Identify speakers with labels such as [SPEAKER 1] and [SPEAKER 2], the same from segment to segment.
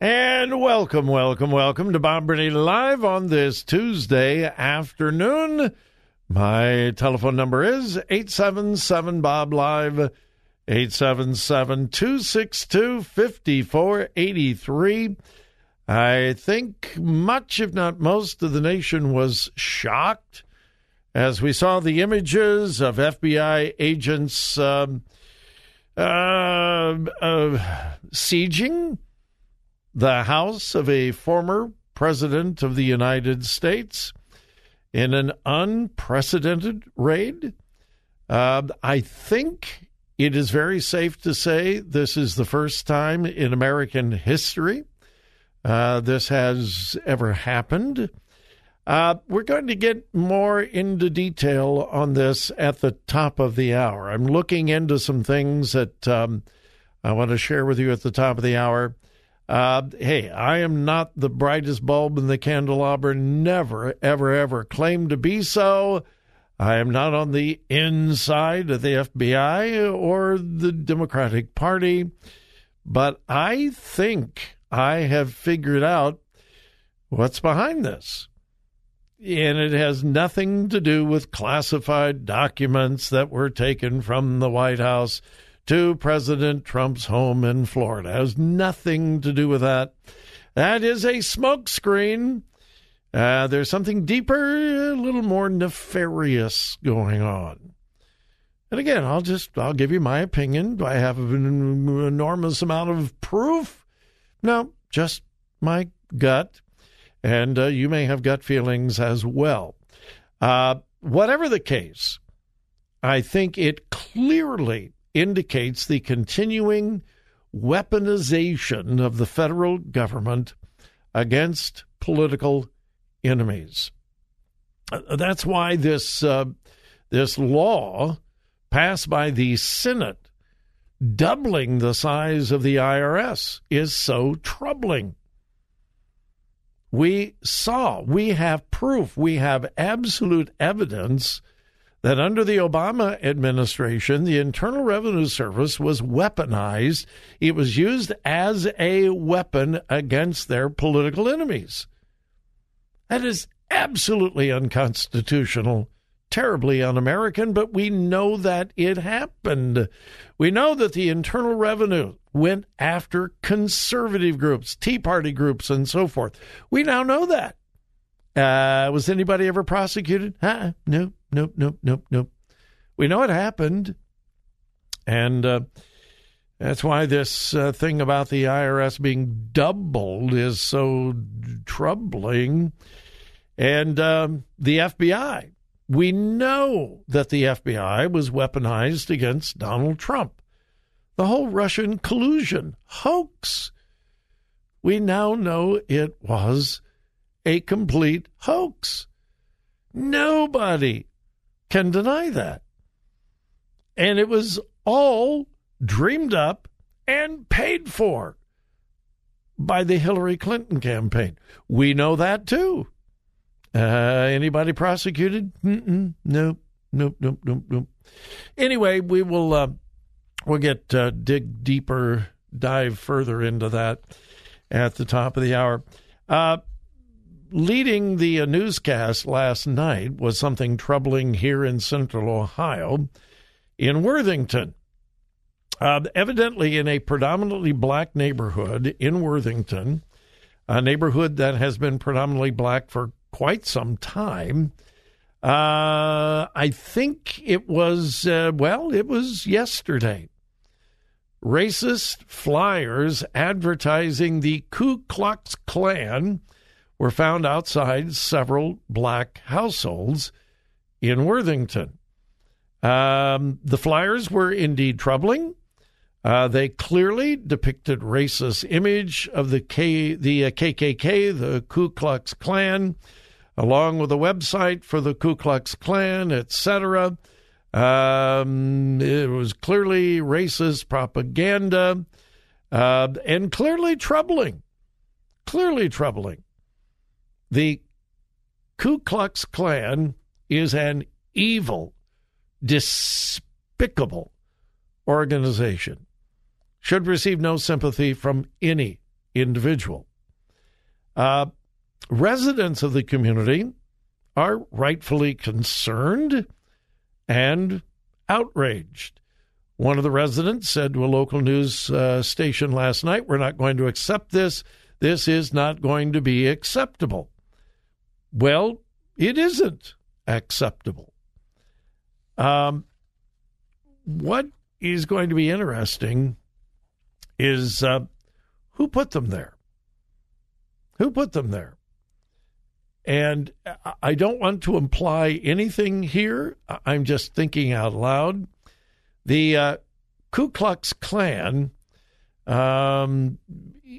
[SPEAKER 1] And welcome, welcome, welcome to Bob Burney Live on this Tuesday afternoon. My telephone number is 877 Bob Live, 877 262 5483. I think much, if not most, of the nation was shocked as we saw the images of FBI agents um, uh, uh, sieging the house of a former president of the United States in an unprecedented raid. Uh, I think it is very safe to say this is the first time in American history uh, this has ever happened. Uh, we're going to get more into detail on this at the top of the hour. I'm looking into some things that um, I want to share with you at the top of the hour. Uh, hey, I am not the brightest bulb in the candelabra, never, ever, ever claim to be so. I am not on the inside of the FBI or the Democratic Party, but I think I have figured out what's behind this. And it has nothing to do with classified documents that were taken from the White House to President Trump's home in Florida. It has nothing to do with that. That is a smokescreen. Uh, there's something deeper, a little more nefarious going on. And again, I'll just I'll give you my opinion. Do I have an enormous amount of proof? No, just my gut. And uh, you may have gut feelings as well. Uh, whatever the case, I think it clearly indicates the continuing weaponization of the federal government against political enemies. Uh, that's why this uh, this law passed by the Senate, doubling the size of the IRS, is so troubling. We saw, we have proof, we have absolute evidence that under the Obama administration, the Internal Revenue Service was weaponized. It was used as a weapon against their political enemies. That is absolutely unconstitutional, terribly un American, but we know that it happened. We know that the Internal Revenue went after conservative groups, Tea Party groups, and so forth. We now know that. Uh, was anybody ever prosecuted? Uh-uh. Nope, nope, nope, nope, nope. We know it happened. And uh, that's why this uh, thing about the IRS being doubled is so troubling. and um, the FBI. We know that the FBI was weaponized against Donald Trump. The whole Russian collusion hoax. We now know it was a complete hoax. Nobody can deny that. And it was all dreamed up and paid for by the Hillary Clinton campaign. We know that too. Uh, anybody prosecuted? Mm-mm, nope, nope, nope, nope, nope. Anyway, we will uh, we'll get uh, dig deeper, dive further into that at the top of the hour. Leading the uh, newscast last night was something troubling here in Central Ohio, in Worthington. Uh, evidently, in a predominantly black neighborhood in Worthington, a neighborhood that has been predominantly black for quite some time. Uh, I think it was, uh, well, it was yesterday. Racist flyers advertising the Ku Klux Klan were found outside several black households in Worthington. Um, the flyers were indeed troubling. Uh, they clearly depicted racist image of the K, the uh, KKK, the Ku Klux Klan, along with a website for the Ku Klux Klan, etc. Um, it was clearly racist propaganda uh, and clearly troubling. Clearly troubling. The Ku Klux Klan is an evil, despicable organization, should receive no sympathy from any individual. Uh, residents of the community are rightfully concerned and outraged. One of the residents said to a local news uh, station last night, We're not going to accept this. This is not going to be acceptable. Well, it isn't acceptable. Um, what is going to be interesting is uh, who put them there? Who put them there? And I don't want to imply anything here. I'm just thinking out loud. The uh, Ku Klux Klan um,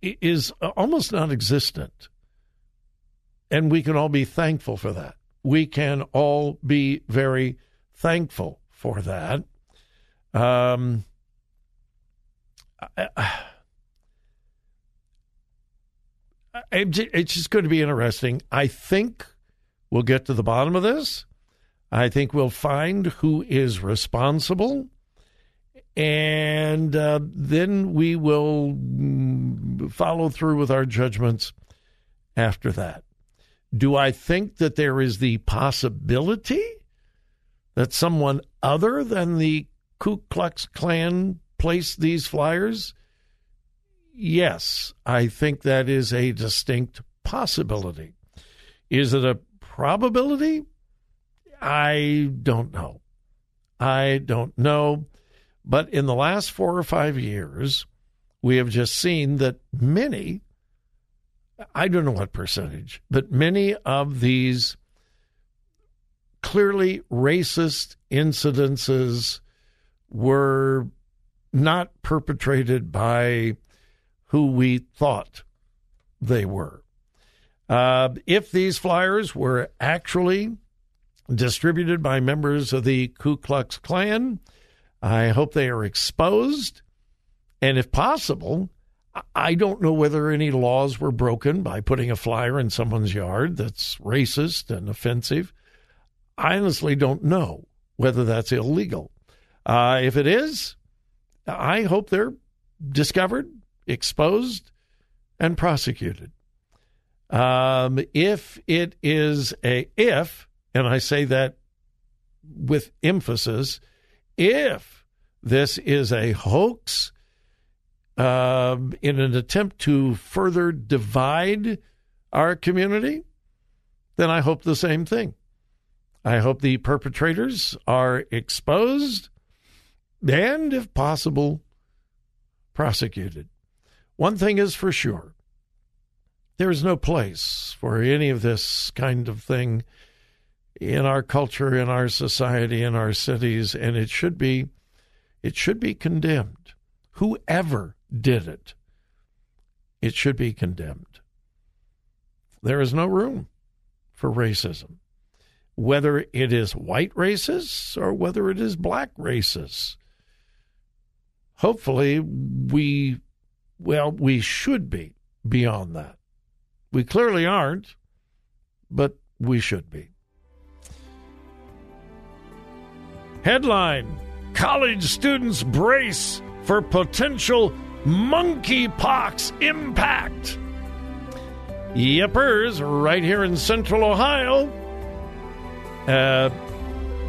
[SPEAKER 1] is almost non existent. And we can all be thankful for that. We can all be very thankful for that. Um, it's just going to be interesting. I think we'll get to the bottom of this. I think we'll find who is responsible. And uh, then we will mm, follow through with our judgments after that. Do I think that there is the possibility that someone other than the Ku Klux Klan placed these flyers? Yes, I think that is a distinct possibility. Is it a probability? I don't know. I don't know. But in the last four or five years, we have just seen that many I don't know what percentage, but many of these clearly racist incidences were not perpetrated by who we thought they were. Uh, if these flyers were actually distributed by members of the Ku Klux Klan, I hope they are exposed. And if possible, I don't know whether any laws were broken by putting a flyer in someone's yard that's racist and offensive. I honestly don't know whether that's illegal. Uh, if it is, I hope they're discovered, exposed, and prosecuted. Um, if it is a if, and I say that with emphasis, if this is a hoax uh, in an attempt to further divide our community, then I hope the same thing. I hope the perpetrators are exposed and, if possible, prosecuted. One thing is for sure There is no place for any of this kind of thing in our culture, in our society, in our cities, and it should be it should be condemned. Whoever did it, it should be condemned. There is no room for racism, whether it is white racists or whether it is black racists. Hopefully, we, well, we should be beyond that. We clearly aren't, but we should be. Headline College students brace for potential monkeypox impact. Yippers, right here in central Ohio. Uh,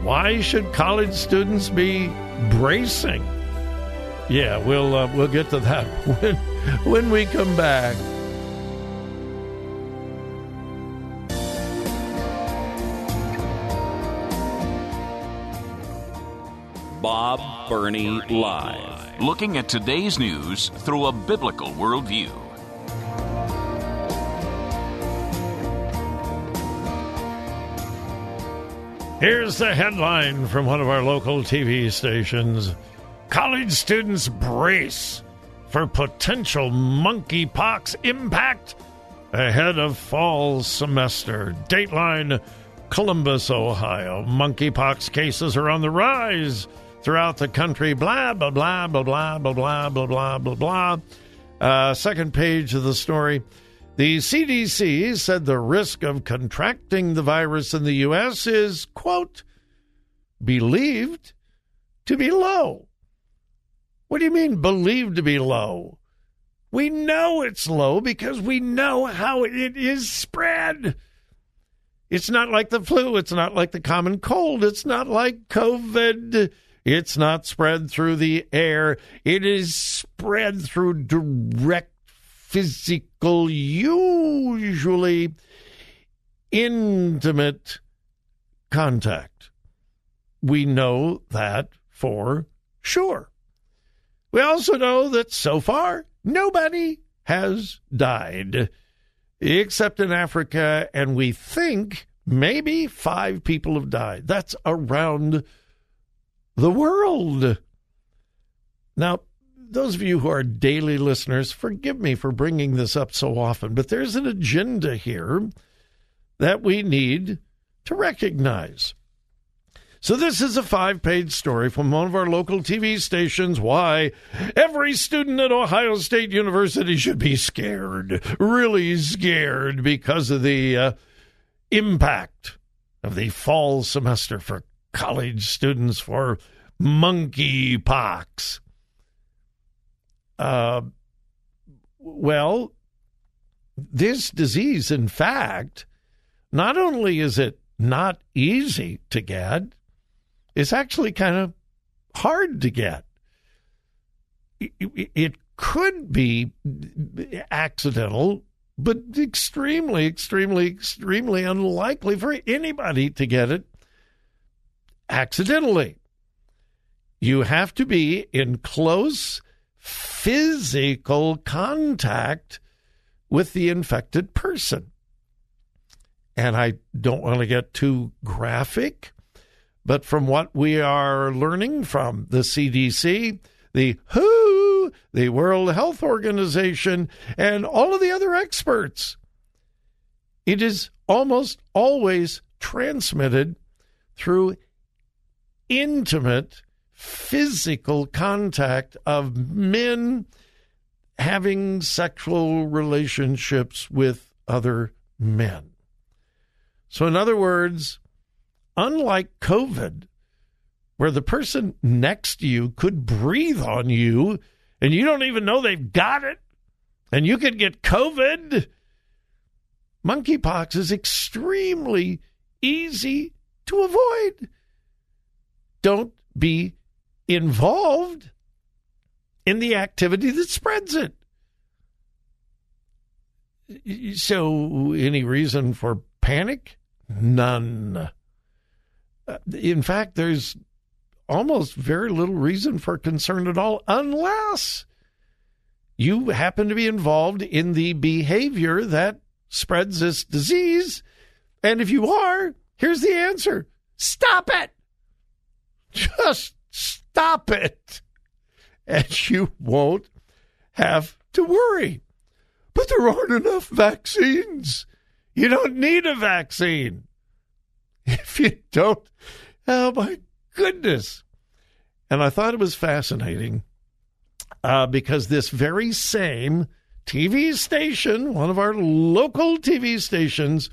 [SPEAKER 1] why should college students be bracing? Yeah, we'll uh, we'll get to that when when we come back.
[SPEAKER 2] Bob Burney Live. Looking at today's news through a biblical worldview.
[SPEAKER 1] Here's the headline from one of our local TV stations College students brace for potential monkeypox impact ahead of fall semester. Dateline Columbus, Ohio. Monkeypox cases are on the rise throughout the country. Blah, blah, blah, blah, blah, blah, blah, blah, blah, blah, blah. Uh, second page of the story. The CDC said the risk of contracting the virus in the U.S. is, quote, believed to be low. What do you mean, believed to be low? We know it's low because we know how it is spread. It's not like the flu. It's not like the common cold. It's not like COVID. It's not spread through the air. It is spread through direct physical, usually intimate contact. We know that for sure. We also know that so far, nobody has died, except in Africa, and we think maybe five people have died. That's around the world. Now, those of you who are daily listeners, forgive me for bringing this up so often, but there's an agenda here that we need to recognize. So, this is a five page story from one of our local TV stations why every student at Ohio State University should be scared, really scared, because of the uh, impact of the fall semester for college students for monkeypox. Uh, well, this disease, in fact, not only is it not easy to get, it's actually kind of hard to get. It could be accidental, but extremely, extremely, extremely unlikely for anybody to get it accidentally. You have to be in close physical contact with the infected person. And I don't want to get too graphic, but from what we are learning from the CDC, the WHO, the World Health Organization, and all of the other experts, it is almost always transmitted through intimate physical contact of men having sexual relationships with other men. So, in other words, unlike COVID, where the person next to you could breathe on you and you don't even know they've got it, and you could get COVID, monkeypox is extremely easy to avoid. Don't be involved in the activity that spreads it. So, any reason for panic? None. In fact, there's almost very little reason for concern at all, unless you happen to be involved in the behavior that spreads this disease. And if you are, here's the answer stop it. Just stop it. And you won't have to worry. But there aren't enough vaccines. You don't need a vaccine. If you don't, oh my goodness. And I thought it was fascinating uh, because this very same TV station, one of our local TV stations,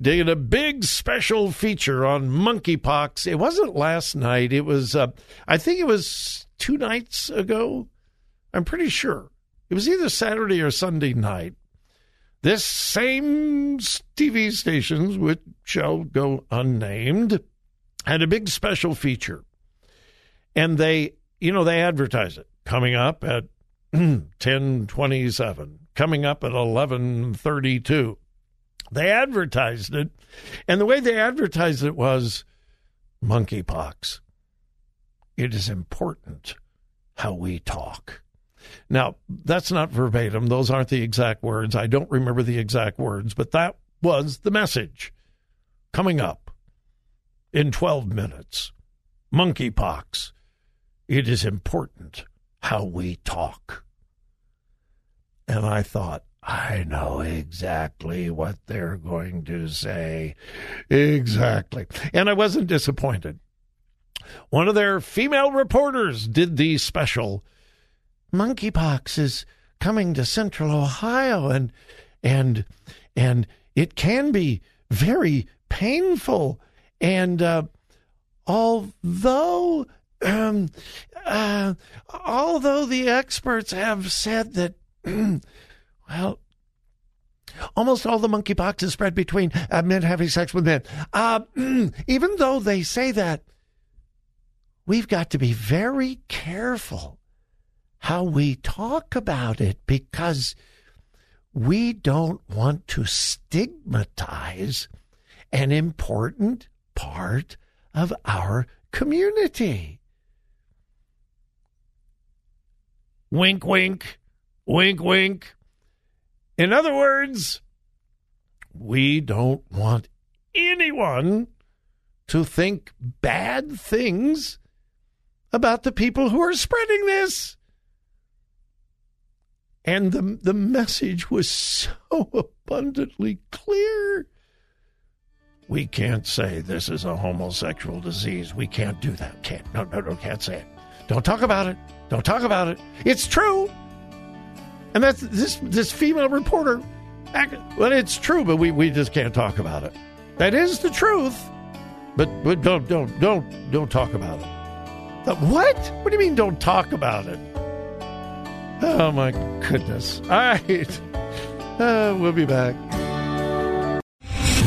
[SPEAKER 1] did a big special feature on monkeypox. It wasn't last night. It was, uh, I think it was two nights ago. I'm pretty sure. It was either Saturday or Sunday night. This same TV stations, which shall go unnamed, had a big special feature. And they, you know, they advertise it coming up at 1027, coming up at 1132. They advertised it, and the way they advertised it was monkeypox. It is important how we talk. Now, that's not verbatim. Those aren't the exact words. I don't remember the exact words, but that was the message coming up in 12 minutes. Monkeypox. It is important how we talk. And I thought, I know exactly what they're going to say. Exactly. And I wasn't disappointed. One of their female reporters did the special monkeypox is coming to central Ohio and and and it can be very painful and uh, although um, uh, although the experts have said that well Almost all the monkeypox is spread between uh, men having sex with men. Uh, even though they say that, we've got to be very careful how we talk about it because we don't want to stigmatize an important part of our community. Wink, wink, wink, wink. In other words, we don't want anyone to think bad things about the people who are spreading this. And the, the message was so abundantly clear. We can't say this is a homosexual disease. We can't do that. Can't. No, no, no, can't say it. Don't talk about it. Don't talk about it. It's true. And that's this this female reporter. Well, it's true, but we, we just can't talk about it. That is the truth. But but don't don't don't don't talk about it. What? What do you mean don't talk about it? Oh my goodness. All right. Uh, we'll be back.